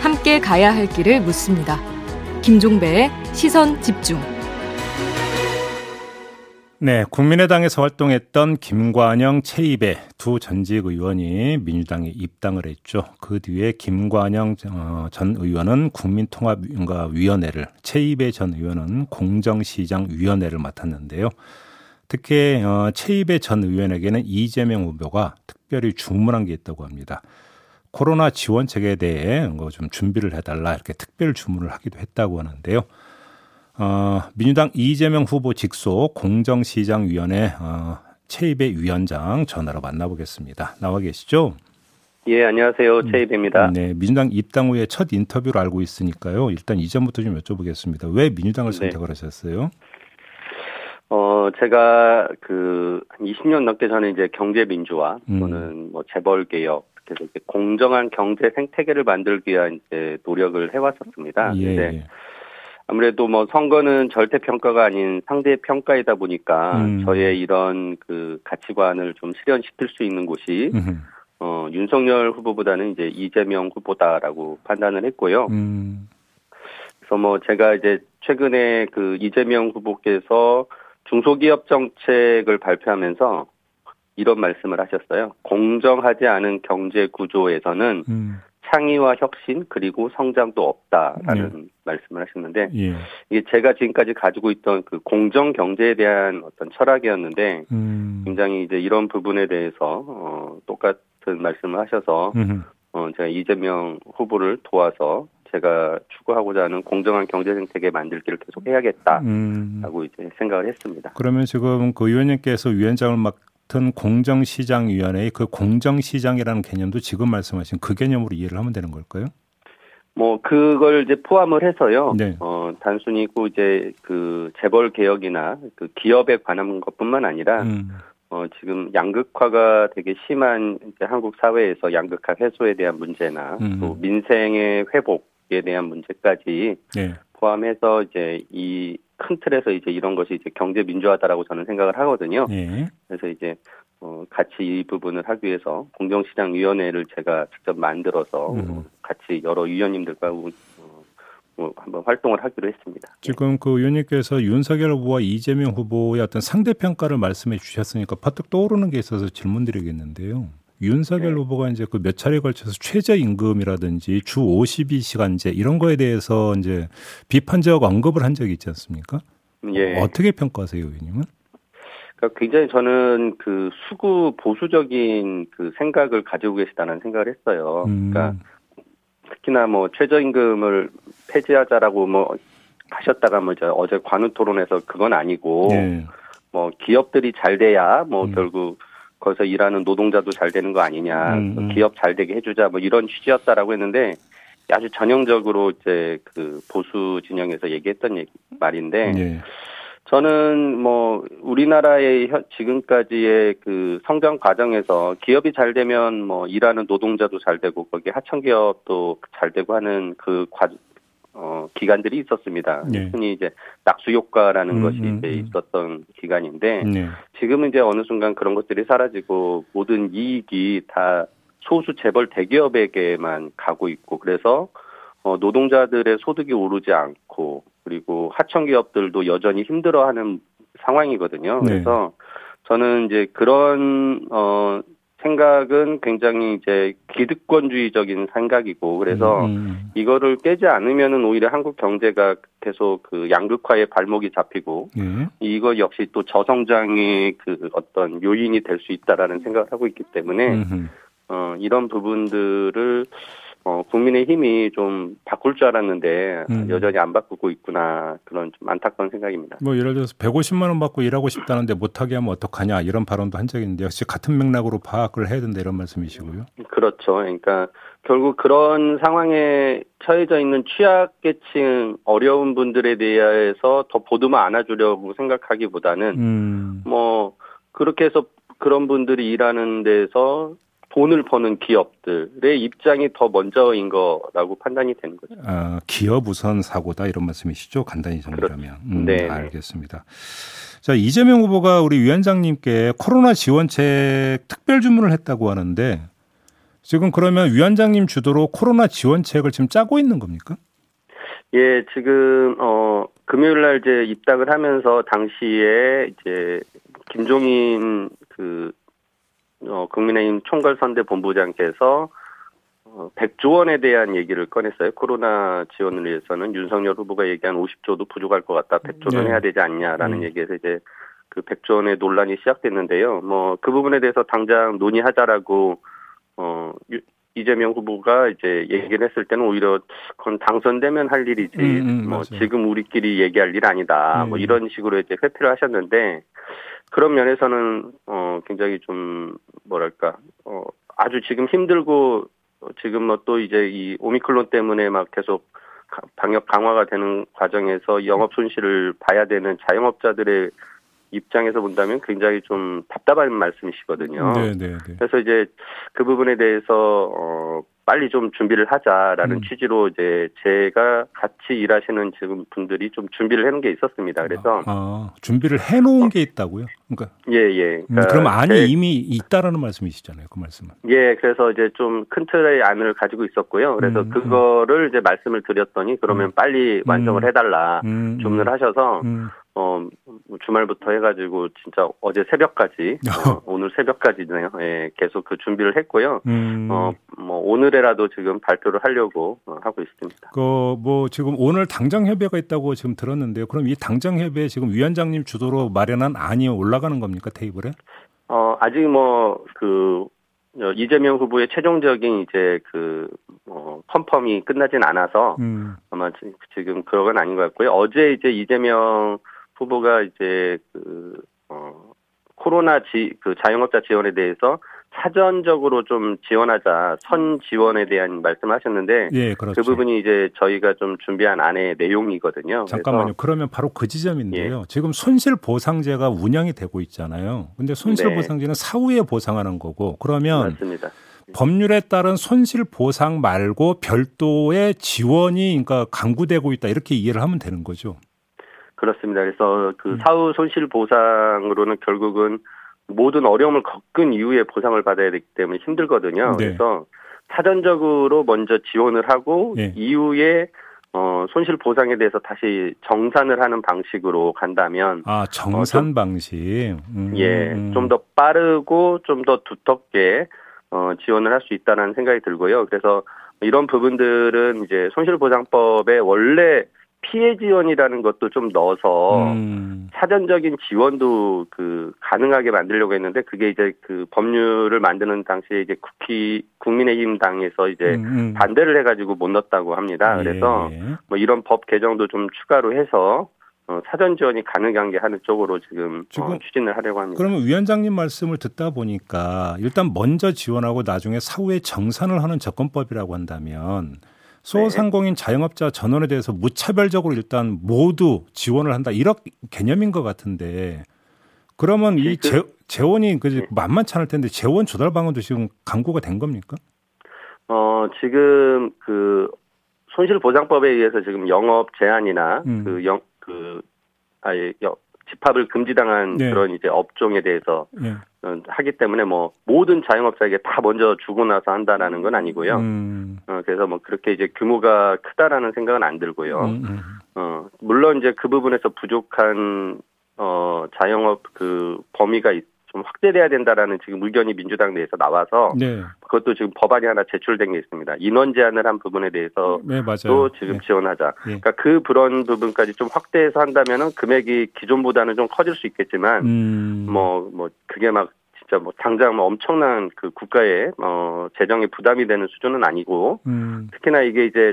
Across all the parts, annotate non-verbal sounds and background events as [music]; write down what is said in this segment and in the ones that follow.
함께 가야 할 길을 묻습니다. 김종배의 시선 집중. 네, 국민의당에서 활동했던 김관영, 최입의 두 전직 의원이 민주당에 입당을 했죠. 그 뒤에 김관영 어, 전 의원은 국민통합위원회를, 최입의 전 의원은 공정시장위원회를 맡았는데요. 특히 어, 최입의 전 의원에게는 이재명 후보가 특별히 주문한 게 있다고 합니다. 코로나 지원책에 대해 좀 준비를 해달라 이렇게 특별 주문을 하기도 했다고 하는데요. 어, 민주당 이재명 후보 직속 공정시장위원회 어, 최입의 위원장 전화로 만나보겠습니다. 나와 계시죠? 예, 안녕하세요. 음, 최입입니다. 네, 민주당 입당 후에 첫 인터뷰를 알고 있으니까요. 일단 이전부터 좀 여쭤보겠습니다. 왜 민주당을 네. 선택을 하셨어요? 어, 제가 그 20년 넘게 전에 이제 경제민주화 음. 또는 음. 뭐 재벌개혁 그래서 이제 공정한 경제 생태계를 만들기 위한 이제 노력을 해왔었습니다. 예. 네. 아무래도 뭐 선거는 절대 평가가 아닌 상대 평가이다 보니까 음. 저의 이런 그 가치관을 좀 실현시킬 수 있는 곳이 음. 어 윤석열 후보보다는 이제 이재명 후보다라고 판단을 했고요. 음. 그래서 뭐 제가 이제 최근에 그 이재명 후보께서 중소기업 정책을 발표하면서 이런 말씀을 하셨어요. 공정하지 않은 경제 구조에서는 음. 창의와 혁신 그리고 성장도 없다라는 예. 말씀을 하셨는데 예. 이게 제가 지금까지 가지고 있던 그 공정 경제에 대한 어떤 철학이었는데 음. 굉장히 이제 이런 부분에 대해서 어 똑같은 말씀을 하셔서 음흠. 어 제가 이재명 후보를 도와서 제가 추구하고자 하는 공정한 경제 정책의 만들기를 계속 해야겠다라고 음. 이제 생각을 했습니다. 그러면 지금 그 의원님께서 위원장을 막 같은 공정시장위원회의 그 공정시장이라는 개념도 지금 말씀하신 그 개념으로 이해를 하면 되는 걸까요? 뭐 그걸 이제 포함을 해서요. 네. 어 단순히 그 이제 그 재벌 개혁이나 그 기업에 관한 것뿐만 아니라 음. 어 지금 양극화가 되게 심한 이제 한국 사회에서 양극화 해소에 대한 문제나 음. 또 민생의 회복 에 대한 문제까지 네. 포함해서 이제 이 큰 틀에서 이제 이런 것이 이제 경제 민주화다라고 저는 생각을 하거든요. 네. 그래서 이제 어 같이 이 부분을 하기 위해서 공정시장위원회를 제가 직접 만들어서 음. 같이 여러 위원님들과 어, 뭐 한번 활동을 하기로 했습니다. 지금 그 의원님께서 윤석열 후보와 이재명 후보의 어떤 상대 평가를 말씀해 주셨으니까 퍼뜩 떠오르는 게 있어서 질문 드리겠는데요. 윤석열 네. 후보가 이제 그 몇 차례 걸쳐서 최저임금이라든지 주 52시간제 이런 거에 대해서 이제 비판적 언급을 한 적이 있지 않습니까? 예. 어떻게 평가하세요, 의원님은? 그러니까 굉장히 저는 그 수구 보수적인 그 생각을 가지고 계시다는 생각을 했어요. 음. 그러니까 특히나 뭐 최저임금을 폐지하자라고 뭐 하셨다가 뭐 어제 관우 토론에서 그건 아니고 네. 뭐 기업들이 잘 돼야 뭐 음. 결국 거기서 일하는 노동자도 잘 되는 거 아니냐, 음, 음. 기업 잘 되게 해주자, 뭐 이런 취지였다라고 했는데 아주 전형적으로 이제 그 보수 진영에서 얘기했던 얘기 말인데 네. 저는 뭐 우리나라의 지금까지의 그 성장 과정에서 기업이 잘 되면 뭐 일하는 노동자도 잘 되고 거기에 하청 기업도 잘 되고 하는 그 과, 어, 기간들이 있었습니다. 네. 흔히 이제 낙수 효과라는 음, 것이 음, 이제 음. 있었던 기간인데 네. 지금은 이제 어느 순간 그런 것들이 사라지고 모든 이익이 다 소수 재벌 대기업에게만 가고 있고 그래서 어, 노동자들의 소득이 오르지 않고 그리고 하청 기업들도 여전히 힘들어하는 상황이거든요. 네. 그래서 저는 이제 그런 어 생각은 굉장히 이제 기득권주의적인 생각이고 그래서 음, 음. 이거를 깨지 않으면은 오히려 한국 경제가 계속 그 양극화의 발목이 잡히고 음. 이거 역시 또 저성장의 그 어떤 요인이 될 수 있다라는 생각을 하고 있기 때문에 음. 어 이런 부분들을 어, 국민의힘이 좀 바꿀 줄 알았는데 음. 여전히 안 바꾸고 있구나 그런 좀 안타까운 생각입니다. 뭐 예를 들어서 150만 원 받고 일하고 싶다는데 못하게 하면 어떡하냐 이런 발언도 한 적이 있는데 역시 같은 맥락으로 파악을 해야 된다 이런 말씀이시고요. 그렇죠. 그러니까 결국 그런 상황에 처해져 있는 취약계층 어려운 분들에 대해서 더 보듬어 안아주려고 생각하기보다는 음. 뭐 그렇게 해서 그런 분들이 일하는 데서 돈을 버는 기업들의 입장이 더 먼저인 거라고 판단이 되는 거죠. 아, 기업 우선 사고다 이런 말씀이시죠? 간단히 정리하면. 음, 네. 알겠습니다. 자, 이재명 후보가 우리 위원장님께 코로나 지원책 특별 주문을 했다고 하는데 지금 그러면 위원장님 주도로 코로나 지원책을 지금 짜고 있는 겁니까? 예, 지금 어 금요일 날 이제 입당을 하면서 당시에 이제 김종인 그 어, 국민의힘 총괄선대 본부장께서 어, 100조 원에 대한 얘기를 꺼냈어요. 코로나 지원을 위해서는 윤석열 후보가 얘기한 50조도 부족할 것 같다. 100조는 네. 해야 되지 않냐라는 음. 얘기에서 이제 그 100조 원의 논란이 시작됐는데요. 뭐 그 부분에 대해서 당장 논의하자라고 어 이재명 후보가 이제 얘기를 했을 때는 오히려 그건 당선되면 할 일이지 음, 음, 뭐 맞아요. 지금 우리끼리 얘기할 일 아니다 음. 뭐 이런 식으로 이제 회피를 하셨는데 그런 면에서는 어 굉장히 좀 뭐랄까 어 아주 지금 힘들고 지금 뭐 또 이제 이 오미클론 때문에 막 계속 방역 강화가 되는 과정에서 영업 손실을 봐야 되는 자영업자들의 입장에서 본다면 굉장히 좀 답답한 말씀이시거든요. 네, 네, 네. 그래서 이제 그 부분에 대해서 어 빨리 좀 준비를 하자라는 음. 취지로 이제 제가 같이 일하시는 지금 분들이 좀 준비를 해놓은 게 있었습니다. 그래서 아, 아 준비를 해놓은 어. 게 있다고요? 그러니까 예예. 예. 음, 그러니까 음, 그럼 안이 제, 이미 있다라는 말씀이시잖아요. 그 말씀은. 예, 그래서 이제 좀 큰 틀의 안을 가지고 있었고요. 그래서 음, 음. 그거를 이제 말씀을 드렸더니 그러면 음. 빨리 완성을 해달라 주문을 하셔서 어, 뭐 주말부터 해가지고 진짜 어제 새벽까지 [laughs] 어, 오늘 새벽까지네요. 예, 계속 그 준비를 했고요. 음. 어, 뭐 오늘에라도 지금 발표를 하려고 어, 하고 있습니다. 그뭐 지금 오늘 당장 협의가 있다고 지금 들었는데요. 그럼 이 당장 협의에 지금 위원장님 주도로 마련한 안이 올라가는 겁니까 테이블에? 어 아직 뭐그 이재명 후보의 최종적인 이제 그, 뭐, confirm이 끝나진 않아서 음. 아마 지금 그런 건 아닌 것 같고요. 어제 이제 이재명 후보가 이제 그, 어, 코로나 지, 그 자영업자 지원에 대해서 사전적으로 좀 지원하자 선 지원에 대한 말씀하셨는데 예, 그렇죠. 그 부분이 이제 저희가 좀 준비한 안의 내용이거든요. 잠깐만요. 그러면 바로 그 지점인데요. 예. 지금 손실 보상제가 운영이 되고 있잖아요. 근데 손실 네. 보상제는 사후에 보상하는 거고 그러면 맞습니다. 법률에 따른 손실 보상 말고 별도의 지원이 그러니까 강구되고 있다 이렇게 이해를 하면 되는 거죠. 그렇습니다. 그래서 그 음. 사후 손실 보상으로는 결국은 모든 어려움을 겪은 이후에 보상을 받아야 되기 때문에 힘들거든요. 네. 그래서 사전적으로 먼저 지원을 하고 네. 이후에 어, 손실 보상에 대해서 다시 정산을 하는 방식으로 간다면 아 정산 어, 좀, 방식 음. 예좀 더 빠르고 좀 더 두텁게 어, 지원을 할 수 있다는 생각이 들고요. 그래서 이런 부분들은 이제 손실보상법에 원래 피해 지원이라는 것도 좀 넣어서 음. 사전적인 지원도 그 가능하게 만들려고 했는데 그게 이제 그 법률을 만드는 당시에 이제 국회 국민의힘 당에서 이제 음. 음. 반대를 해가지고 못 넣었다고 합니다. 예, 그래서 예. 뭐 이런 법 개정도 좀 추가로 해서 어, 사전 지원이 가능한 게 하는 쪽으로 지금, 어, 지금 어, 추진을 하려고 합니다. 그러면 위원장님 말씀을 듣다 보니까 일단 먼저 지원하고 나중에 사후에 정산을 하는 접근법이라고 한다면 소상공인 자영업자 전원에 대해서 무차별적으로 일단 모두 지원을 한다 이런 개념인 것 같은데 그러면 이 재, 재원이 그 네. 만만치 않을 텐데 재원 조달 방안도 지금 강구가 된 겁니까? 어 지금 그 손실 보장법에 의해서 지금 영업 제한이나 음. 그 영그 그 아예 집합을 금지당한 네. 그런 이제 업종에 대해서 네. 어, 하기 때문에 뭐 모든 자영업자에게 다 먼저 주고 나서 한다라는 건 아니고요. 음. 어, 그래서 뭐 그렇게 이제 규모가 크다라는 생각은 안 들고요. 음, 음. 어, 물론 이제 그 부분에서 부족한 어, 자영업 그 범위가 있, 좀 확대돼야 된다라는 지금 의견이 민주당 내에서 나와서 네. 그것도 지금 법안이 하나 제출된 게 있습니다. 인원 제한을 한 부분에 대해서 네, 또 지금 네. 지원하자. 네. 그러니까 그 그런 부분까지 좀 확대해서 한다면은 금액이 기존보다는 좀 커질 수 있겠지만 뭐뭐 음. 뭐 그게 막 진짜 뭐 당장 뭐 엄청난 그 국가의 어 재정에 부담이 되는 수준은 아니고 음. 특히나 이게 이제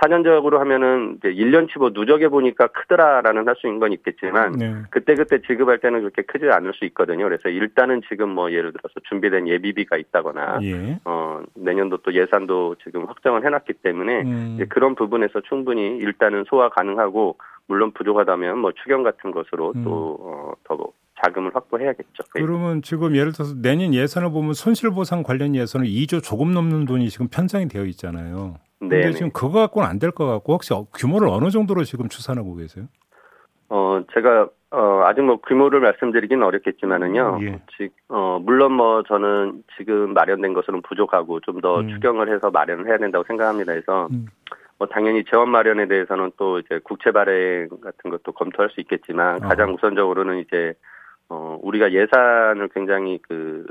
4년적으로 하면은 이제 1년치 뭐 누적해 보니까 크더라라는 할 수 있는 건 있겠지만 네. 그때 그때 지급할 때는 그렇게 크지 않을 수 있거든요. 그래서 일단은 지금 뭐 예를 들어서 준비된 예비비가 있다거나 예. 어 내년도 또 예산도 지금 확정을 해놨기 때문에 음. 이제 그런 부분에서 충분히 일단은 소화 가능하고 물론 부족하다면 뭐 추경 같은 것으로 음. 또더 자금을 확보해야겠죠. 그러면 지금 예를 들어서 내년 예산을 보면 손실보상 관련 예산은 2조 조금 넘는 돈이 지금 편성이 되어 있잖아요. 근데 지금 그거 갖고는 안 될 것 같고 혹시 규모를 어느 정도로 지금 추산하고 계세요? 어 제가 어, 아직 뭐 규모를 말씀드리기는 어렵겠지만은요. 예. 즉, 어, 물론 뭐 저는 지금 마련된 것으로는 부족하고 좀더 음. 추경을 해서 마련을 해야 된다고 생각합니다. 그래서 음. 뭐 당연히 재원 마련에 대해서는 또 이제 국채 발행 같은 것도 검토할 수 있겠지만 가장 어. 우선적으로는 이제 어, 우리가 예산을 굉장히 그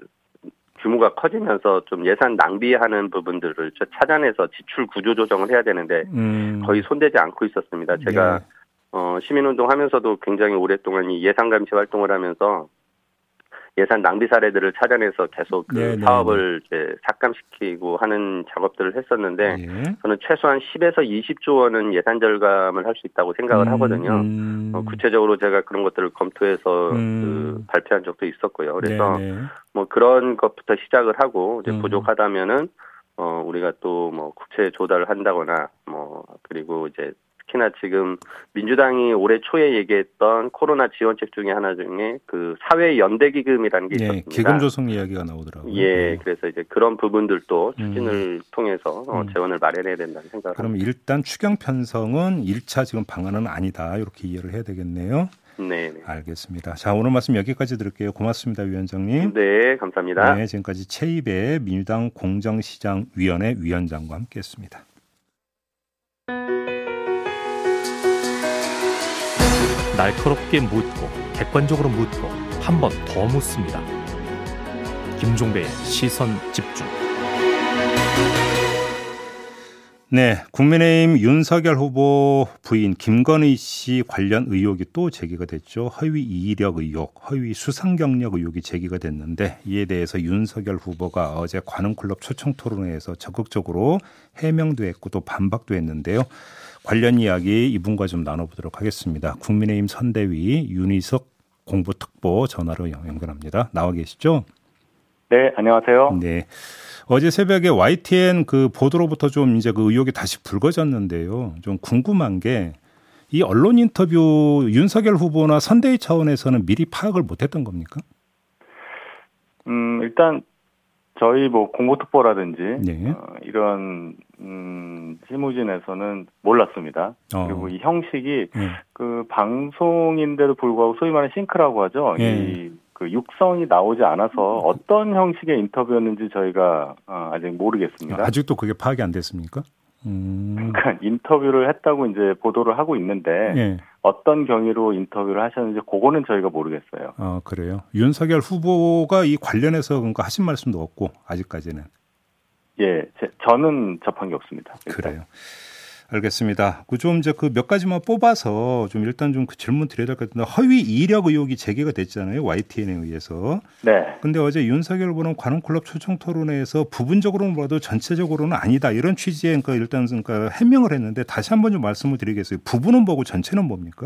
규모가 커지면서 좀 예산 낭비하는 부분들을 저 찾아내서 지출 구조 조정을 해야 되는데 음. 거의 손대지 않고 있었습니다. 제가 네. 어, 시민운동 하면서도 굉장히 오랫동안 이 예산 감시 활동을 하면서 예산 낭비 사례들을 찾아내서 계속 그 네, 네, 사업을 이제 삭감시키고 하는 작업들을 했었는데 예. 저는 최소한 10에서 20조 원은 예산 절감을 할 수 있다고 생각을 음, 하거든요. 음. 어, 구체적으로 제가 그런 것들을 검토해서 음. 그 발표한 적도 있었고요. 그래서 네, 네. 뭐 그런 것부터 시작을 하고 이제 음. 부족하다면은 어 우리가 또 뭐 국채 조달을 한다거나 뭐 그리고 이제 특히나 지금 민주당이 올해 초에 얘기했던 코로나 지원책 중에 하나 중에 그 사회 연대 기금이라는 게 예, 있었습니다. 기금 조성 이야기가 나오더라고요. 예, 그래서 이제 그런 부분들도 음. 추진을 통해서 어, 음. 재원을 마련해야 된다는 생각을 그럼 일단 추경 편성은 1차 지금 방안은 아니다. 이렇게 이해를 해야 되겠네요. 네, 네. 알겠습니다. 자, 오늘 말씀 여기까지 드릴게요. 고맙습니다, 위원장님. 네, 감사합니다. 네, 지금까지 최입의 민주당 공정시장위원회 위원장과 함께했습니다. 날카롭게 묻고 객관적으로 묻고 한 번 더 묻습니다. 김종배의 시선 집중. 네, 국민의힘 윤석열 후보 부인 김건희 씨 관련 의혹이 또 제기가 됐죠. 허위 이력 의혹, 허위 수상 경력 의혹이 제기가 됐는데 이에 대해서 윤석열 후보가 어제 관훈클럽 초청 토론회에서 적극적으로 해명도 했고 또 반박도 했는데요. 관련 이야기 이분과 좀 나눠보도록 하겠습니다. 국민의힘 선대위 윤희석 공보특보 전화로 연결합니다. 나와 계시죠? 네, 안녕하세요. 네. 어제 새벽에 YTN 그 보도로부터 좀 이제 그 의혹이 다시 불거졌는데요. 좀 궁금한 게 이 언론 인터뷰 윤석열 후보나 선대위 차원에서는 미리 파악을 못 했던 겁니까? 음, 일단 저희 뭐 공보특보라든지 네. 어, 이런 음, 실무진에서는 몰랐습니다. 어. 그리고 이 형식이 네. 그 방송인데도 불구하고 소위 말하는 싱크라고 하죠. 예. 이그 육성이 나오지 않아서 어떤 형식의 인터뷰였는지 저희가 어, 아직 모르겠습니다. 아직도 그게 파악이 안 됐습니까? 음. [laughs] 그러니까 인터뷰를 했다고 이제 보도를 하고 있는데 예. 어떤 경위로 인터뷰를 하셨는지 그거는 저희가 모르겠어요. 어, 그래요. 윤석열 후보가 이 관련해서 그러니까 하신 말씀도 없고 아직까지는 예, 제- 저는 접한 게 없습니다. 일단. 그래요. 알겠습니다. 그좀 이제 그 몇 가지만 뽑아서 좀 일단 좀 그 질문 드려야 될 것 같은데 허위 이력 의혹이 제기가 됐잖아요. YTN에 의해서. 네. 근데 어제 윤석열 후보는 관훈클럽 초청 토론회에서 부분적으로는 봐도 전체적으로는 아니다 이런 취지의 그러니까 일단 그러니까 해명을 했는데 다시 한번 좀 말씀을 드리겠어요. 부분은 뭐고 전체는 뭡니까?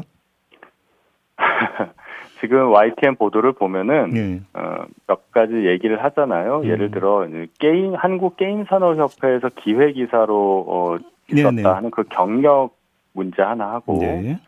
[laughs] 지금 YTN 보도를 보면은 예. 어, 몇 가지 얘기를 하잖아요. 음. 예를 들어 게임 한국 게임 산업 협회에서 기획 기사로 어, 있었다 네네. 하는 그 경력 문제 하나 하고 네.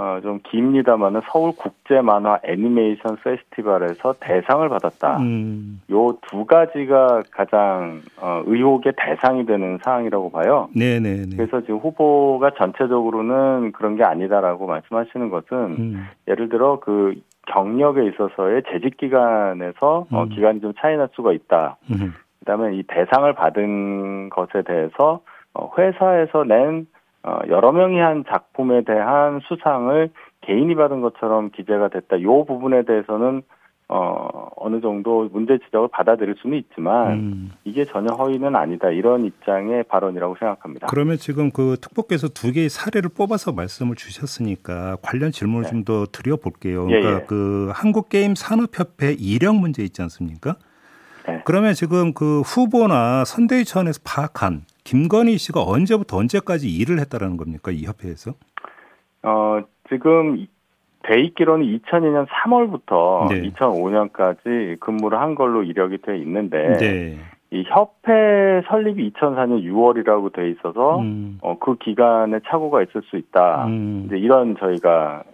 어, 좀 깁니다만은 서울 국제 만화 애니메이션 페스티벌에서 대상을 받았다. 음. 요두 가지가 가장 어, 의혹의 대상이 되는 사항이라고 봐요. 네네네. 그래서 지금 후보가 전체적으로는 그런 게 아니다라고 말씀하시는 것은 음. 예를 들어 그 경력에 있어서의 재직 기간에서 어, 음. 기간이 좀 차이 날 수가 있다. 음. 그다음에 이 대상을 받은 것에 대해서 어, 회사에서 낸 어, 여러 명이 한 작품에 대한 수상을 개인이 받은 것처럼 기재가 됐다. 이 부분에 대해서는 어, 어느 정도 문제 지적을 받아들일 수는 있지만 음. 이게 전혀 허위는 아니다. 이런 입장의 발언이라고 생각합니다. 그러면 지금 그 특보께서 두 개의 사례를 뽑아서 말씀을 주셨으니까 관련 질문을 네. 좀더 드려볼게요. 예, 그러니까 예. 그 한국 게임 산업협회 이력 문제 있지 않습니까? 네. 그러면 지금 그 후보나 선대위 차원에서 파악한 김건희 씨가 언제부터 언제까지 일을 했다라는 겁니까? 이 협회에서? 어, 지금 이- 돼 있기로는 2002년 3월부터 네. 2005년까지 근무를 한 걸로 이력이 돼 있는데 네. 이 협회 설립이 2004년 6월이라고 돼 있어서 음. 어, 그 기간에 착오가 있을 수 있다. 음. 이제 이런 저희가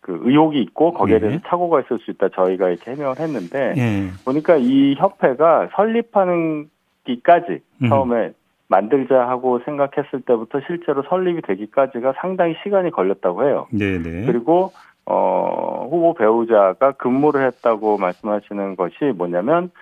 그 의혹이 있고 거기에 예. 대해서 착오가 있을 수 있다. 저희가 이렇게 해명을 했는데 예. 보니까 이 협회가 설립하는 기까지 음. 처음에 만들자 하고 생각했을 때부터 실제로 설립이 되기까지가 상당히 시간이 걸렸다고 해요. 네네. 그리고 어, 후보 배우자가 근무를 했다고 말씀하시는 것이 뭐냐면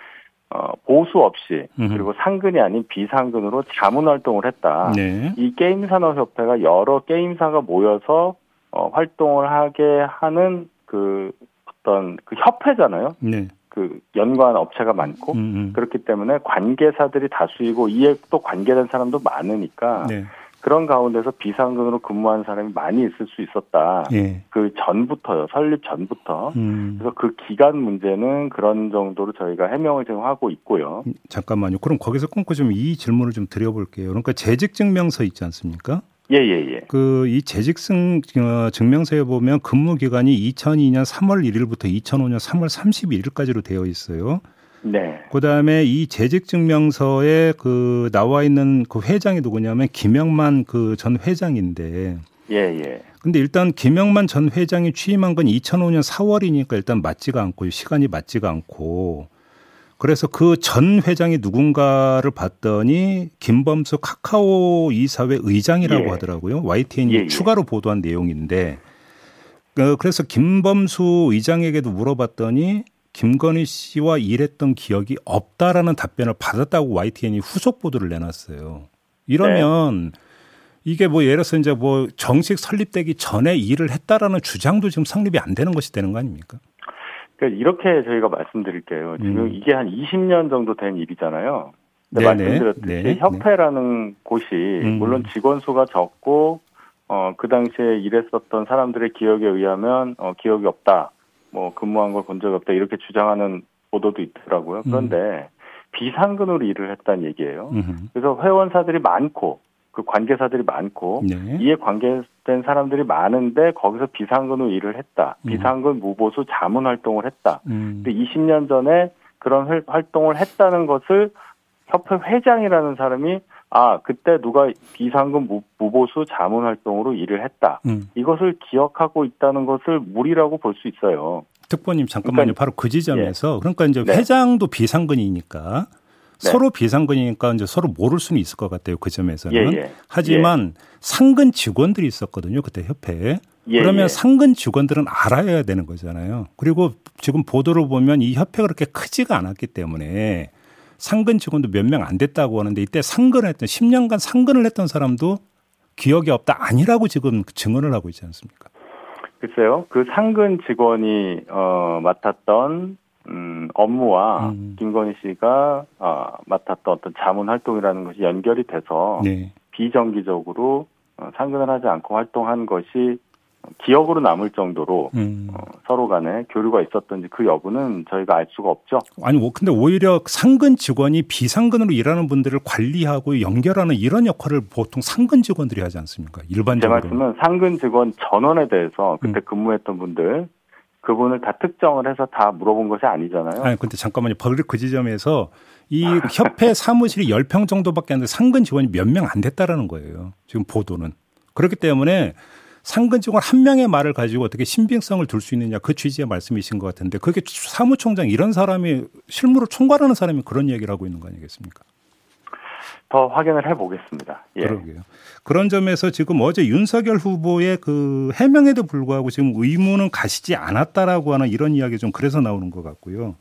어, 보수 없이 그리고 상근이 아닌 비상근으로 자문 활동을 했다. 네. 이 게임 산업 협회가 여러 게임사가 모여서 어, 활동을 하게 하는 그 어떤 그 협회잖아요. 네. 그 연관 업체가 많고 음음. 음. 그렇기 때문에 관계사들이 다수이고 이에 또 관계된 사람도 많으니까 네. 그런 가운데서 비상근으로 근무한 사람이 많이 있을 수 있었다. 예. 그 전부터요, 설립 전부터. 음. 그래서 그 기간 문제는 그런 정도로 저희가 해명을 지금 하고 있고요. 음, 잠깐만요. 그럼 거기서 끊고 좀 이 질문을 좀 드려볼게요. 그러니까 재직 증명서 있지 않습니까? 예, 예, 예. 그 이 재직승 어, 증명서에 보면 근무 기간이 2002년 3월 1일부터 2005년 3월 31일까지로 되어 있어요. 네. 그다음에 이 재직 증명서에 그 나와 있는 그 회장이 누구냐면 김영만 그 전 회장인데 예, 예. 근데 일단 김영만 전 회장이 취임한 건 2005년 4월이니까 일단 맞지가 않고 시간이 맞지가 않고 그래서 그 전 회장이 누군가를 봤더니 김범수 카카오 이사회 의장이라고 예. 하더라고요. YTN이 예, 예. 추가로 보도한 내용인데 그 그래서 김범수 의장에게도 물어봤더니 김건희 씨와 일했던 기억이 없다라는 답변을 받았다고 YTN이 후속 보도를 내놨어요. 이러면 네. 이게 뭐 예를 들어서 이제 뭐 정식 설립되기 전에 일을 했다라는 주장도 지금 성립이 안 되는 것이 되는 거 아닙니까? 그러니까 이렇게 저희가 말씀드릴게요. 지금 음. 이게 한 20년 정도 된 일이잖아요. 말씀드렸듯이 네. 협회라는 곳이 음. 물론 직원 수가 적고 어, 그 당시에 일했었던 사람들의 기억에 의하면 어, 기억이 없다. 뭐 근무한 걸 본 적이 없다 이렇게 주장하는 보도도 있더라고요. 그런데 음. 비상근으로 일을 했다는 얘기예요. 음. 그래서 회원사들이 많고 그 관계사들이 많고 네. 이에 관계된 사람들이 많은데 거기서 비상근으로 일을 했다. 음. 비상근 무보수 자문 활동을 했다. 음. 근데 20년 전에 그런 활동을 했다는 것을 협회 회장이라는 사람이 아 그때 누가 비상금 무보수 자문 활동으로 일을 했다. 음. 이것을 기억하고 있다는 것을 무리라고 볼 수 있어요. 특보님 잠깐만요. 그러니까, 바로 그 지점에서 예. 그러니까 이제 네. 회장도 비상근이니까 네. 서로 비상근이니까 이제 서로 모를 수는 있을 것 같아요. 그 점에서는. 예, 예. 하지만 예. 상근 직원들이 있었거든요. 그때 협회에. 예, 그러면 예. 상근 직원들은 알아야 되는 거잖아요. 그리고 지금 보도를 보면 이 협회가 그렇게 크지가 않았기 때문에 상근 직원도 몇 명 안 됐다고 하는데 이때 상근을 했던 10년간 상근을 했던 사람도 기억이 없다 아니라고 지금 증언을 하고 있지 않습니까? 글쎄요. 그 상근 직원이 어 맡았던 음 업무와 음. 김건희 씨가 어 맡았던 어떤 자문 활동이라는 것이 연결이 돼서 네. 비정기적으로 어, 상근을 하지 않고 활동한 것이 기억으로 남을 정도로 음. 어, 서로 간에 교류가 있었던지 그 여부는 저희가 알 수가 없죠. 아니, 뭐 근데 오히려 상근 직원이 비상근으로 일하는 분들을 관리하고 연결하는 이런 역할을 보통 상근 직원들이 하지 않습니까? 일반적으로. 제 말씀은 상근 직원 전원에 대해서 그때 음. 근무했던 분들 그분을 다 특정을 해서 다 물어본 것이 아니잖아요. 아니, 근데 잠깐만요. 그 지점에서 이 [laughs] 협회 사무실이 10평 정도밖에 안 돼 상근 직원이 몇 명 안 됐다라는 거예요. 지금 보도는. 그렇기 때문에 상근 직원 한 명의 말을 가지고 어떻게 신빙성을 둘 수 있느냐 그 취지의 말씀이신 것 같은데 그게 사무총장 이런 사람이 실무를 총괄하는 사람이 그런 얘기를 하고 있는 거 아니겠습니까? 더 확인을 해보겠습니다. 예. 그러게요. 그런 점에서 지금 어제 윤석열 후보의 그 해명에도 불구하고 지금 의무는 가시지 않았다라고 하는 이런 이야기 좀 그래서 나오는 것 같고요.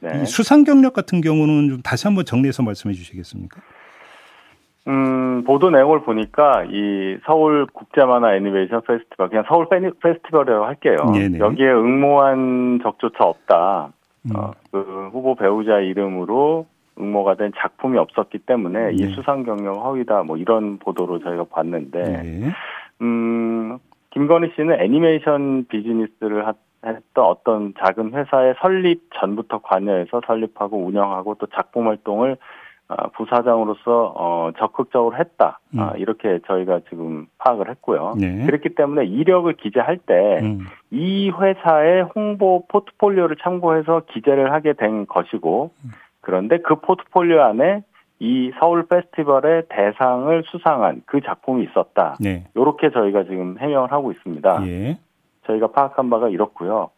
네. 수상 경력 같은 경우는 좀 다시 한번 정리해서 말씀해 주시겠습니까? 음, 보도 내용을 보니까 이 서울 국제만화 애니메이션 페스티벌, 그냥 서울 페스티벌이라고 할게요. 네네. 여기에 응모한 적조차 없다. 음. 어, 그 후보 배우자 이름으로 응모가 된 작품이 없었기 때문에 네. 이 수상 경력 허위다 뭐 이런 보도로 저희가 봤는데, 네. 음, 김건희 씨는 애니메이션 비즈니스를 했던 어떤 작은 회사의 설립 전부터 관여해서 설립하고 운영하고 또 작품 활동을 아, 부사장으로서 어, 적극적으로 했다 음. 아, 이렇게 저희가 지금 파악을 했고요. 네. 그렇기 때문에 이력을 기재할 때이 음. 회사의 홍보 포트폴리오를 참고해서 기재를 하게 된 것이고 그런데 그 포트폴리오 안에 이 서울 페스티벌의 대상을 수상한 그 작품이 있었다. 네. 이렇게 저희가 지금 해명을 하고 있습니다. 예. 저희가 파악한 바가 이렇고요.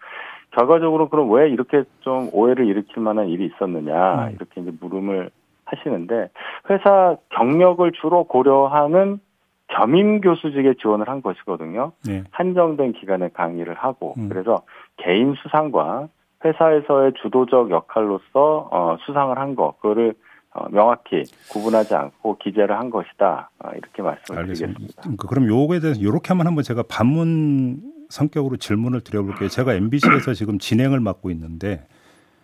결과적으로 그럼 왜 이렇게 좀 오해를 일으킬 만한 일이 있었느냐 음. 이렇게 이제 물음을 하시는데 회사 경력을 주로 고려하는 겸임 교수직에 지원을 한 것이거든요. 네. 한정된 기간에 강의를 하고 음. 그래서 개인 수상과 회사에서의 주도적 역할로서 어, 수상을 한 거, 그거를 어, 명확히 구분하지 않고 기재를 한 것이다. 어, 이렇게 말씀을 알겠습니다. 드리겠습니다. 그러니까 그럼 요거에 대해서 이렇게 하면 한번 제가 반문 성격으로 질문을 드려볼게요. 제가 MBC에서 지금 진행을 맡고 있는데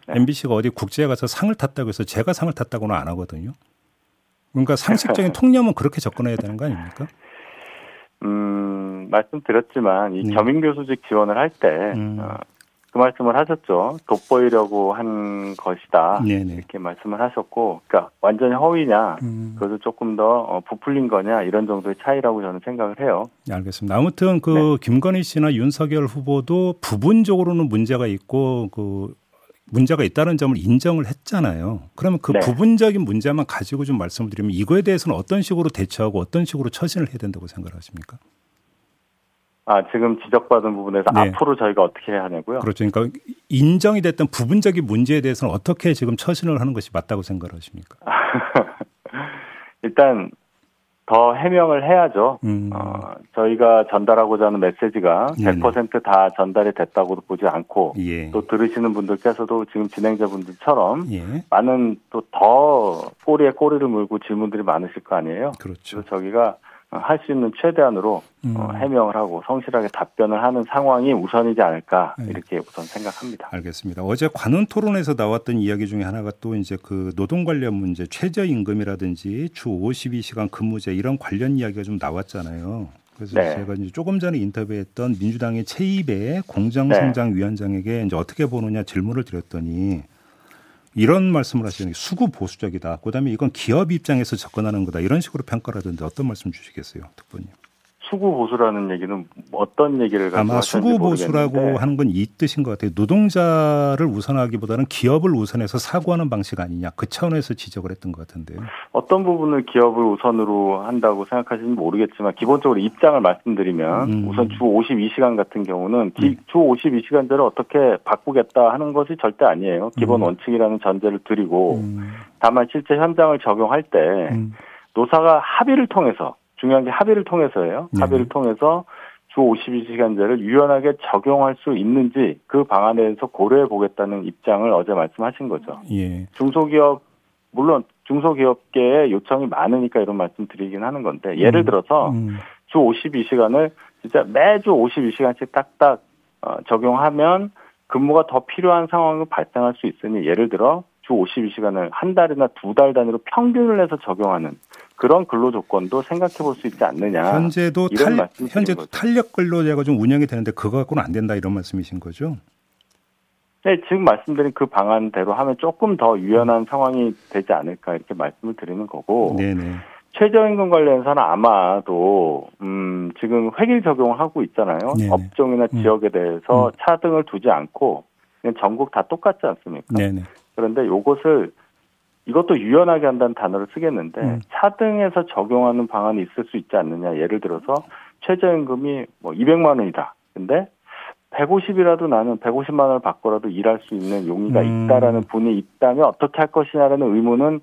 네. MBC가 어디 국제에 가서 상을 탔다고 해서 제가 상을 탔다고는 안 하거든요. 그러니까 상식적인 [laughs] 통념은 그렇게 접근해야 되는 거 아닙니까? 음, 말씀드렸지만 이 네. 겸임 교수직 지원을 할때 음. 어, 그 말씀을 하셨죠. 돋보이려고 한 것이다. 네네. 이렇게 말씀을 하셨고, 그러니까 완전히 허위냐, 음. 그것도 조금 더 어, 부풀린 거냐 이런 정도의 차이라고 저는 생각을 해요. 네, 알겠습니다. 아무튼 그 네. 김건희 씨나 윤석열 후보도 부분적으로는 문제가 있고 그 문제가 있다는 점을 인정을 했잖아요. 그러면 그 네. 부분적인 문제만 가지고 좀 말씀을 드리면 이거에 대해서는 어떤 식으로 대처하고 어떤 식으로 처신을 해야 된다고 생각하십니까? 아, 지금 지적받은 부분에서 네. 앞으로 저희가 어떻게 해야 하냐고요? 그렇죠. 그러니까 인정이 됐던 부분적인 문제에 대해서는 어떻게 지금 처신을 하는 것이 맞다고 생각하십니까? [laughs] 일단 더 해명을 해야죠. 음. 어, 저희가 전달하고자 하는 메시지가 네네. 100%다 전달이 됐다고도 보지 않고 예. 또 들으시는 분들께서도 지금 진행자분들처럼 예. 많은 또 더 꼬리에 꼬리를 물고 질문들이 많으실 거 아니에요. 그렇죠. 저기가 할 수 있는 최대한으로 어, 음. 어, 해명을 하고 성실하게 답변을 하는 상황이 우선이지 않을까 네. 이렇게 우선 생각합니다. 알겠습니다. 어제 관훈 토론에서 나왔던 이야기 중에 하나가 또 이제 그 노동 관련 문제, 최저 임금이라든지 주 52시간 근무제 이런 관련 이야기가 좀 나왔잖아요. 그래서 네. 제가 이제 조금 전에 인터뷰했던 민주당의 최입의 공정성장위원장에게 이제 어떻게 보느냐 질문을 드렸더니 이런 말씀을 하시는 게 수구 보수적이다. 그다음에 이건 기업 입장에서 접근하는 거다. 이런 식으로 평가를 하던데 어떤 말씀 주시겠어요, 특보님? 수구 보수라는 얘기는 어떤 얘기를 아마 수구 보수라고 하는 건 이 뜻인 것 같아요. 노동자를 우선하기보다는 기업을 우선해서 사고하는 방식 아니냐 그 차원에서 지적을 했던 것 같은데요. 어떤 부분을 기업을 우선으로 한다고 생각하시는지 모르겠지만 기본적으로 입장을 말씀드리면 음. 우선 주 52시간 같은 경우는 기, 네. 주 52시간제를 어떻게 바꾸겠다 하는 것이 절대 아니에요. 기본 음. 원칙이라는 전제를 드리고 음. 다만 실제 현장을 적용할 때 음. 노사가 합의를 통해서 중요한 게 합의를 통해서예요. 네. 합의를 통해서 주 52시간제를 유연하게 적용할 수 있는지 그 방안에 대해서 고려해 보겠다는 입장을 어제 말씀하신 거죠. 예. 중소기업 물론 중소기업계의 요청이 많으니까 이런 말씀 드리긴 하는 건데 예를 음. 들어서 음. 주 52시간을 진짜 매주 52시간씩 딱딱 어, 적용하면 근무가 더 필요한 상황이 발생할 수 있으니 예를 들어 주 52시간을 한 달이나 두 달 단위로 평균을 해서 적용하는 그런 근로 조건도 생각해 볼 수 있지 않느냐. 현재도 탄, 현재도 탄력 근로제가 좀 운영이 되는데 그거 갖고는 안 된다 이런 말씀이신 거죠? 네, 지금 말씀드린 그 방안대로 하면 조금 더 유연한 음. 상황이 되지 않을까 이렇게 말씀을 드리는 거고. 네네. 최저임금 관련해서는 아마도 음 지금 획일 적용을 하고 있잖아요. 네네. 업종이나 음. 지역에 대해서 음. 차등을 두지 않고 전국 다 똑같지 않습니까? 네네. 그런데 요것을 이것도 유연하게 한다는 단어를 쓰겠는데 음. 차등해서 적용하는 방안이 있을 수 있지 않느냐. 예를 들어서 최저임금이 뭐 200만 원이다. 근데 150이라도 나는 150만 원을 받고라도 일할 수 있는 용의가 음. 있다라는 분이 있다면 어떻게 할 것이냐라는 의문은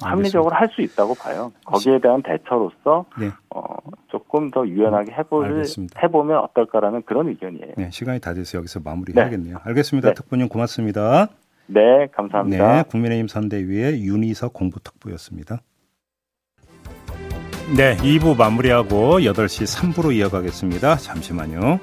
합리적으로 할 수 있다고 봐요. 거기에 대한 대처로서 네. 어, 조금 더 유연하게 해볼 해보면 어떨까라는 그런 의견이에요. 네, 시간이 다 돼서 여기서 마무리해야겠네요. 네. 알겠습니다. 네. 특보님 고맙습니다. 네, 감사합니다. 네, 국민의힘 선대위의 윤희석 공부특보였습니다. 네, 2부 마무리하고 8시 3부로 이어가겠습니다. 잠시만요.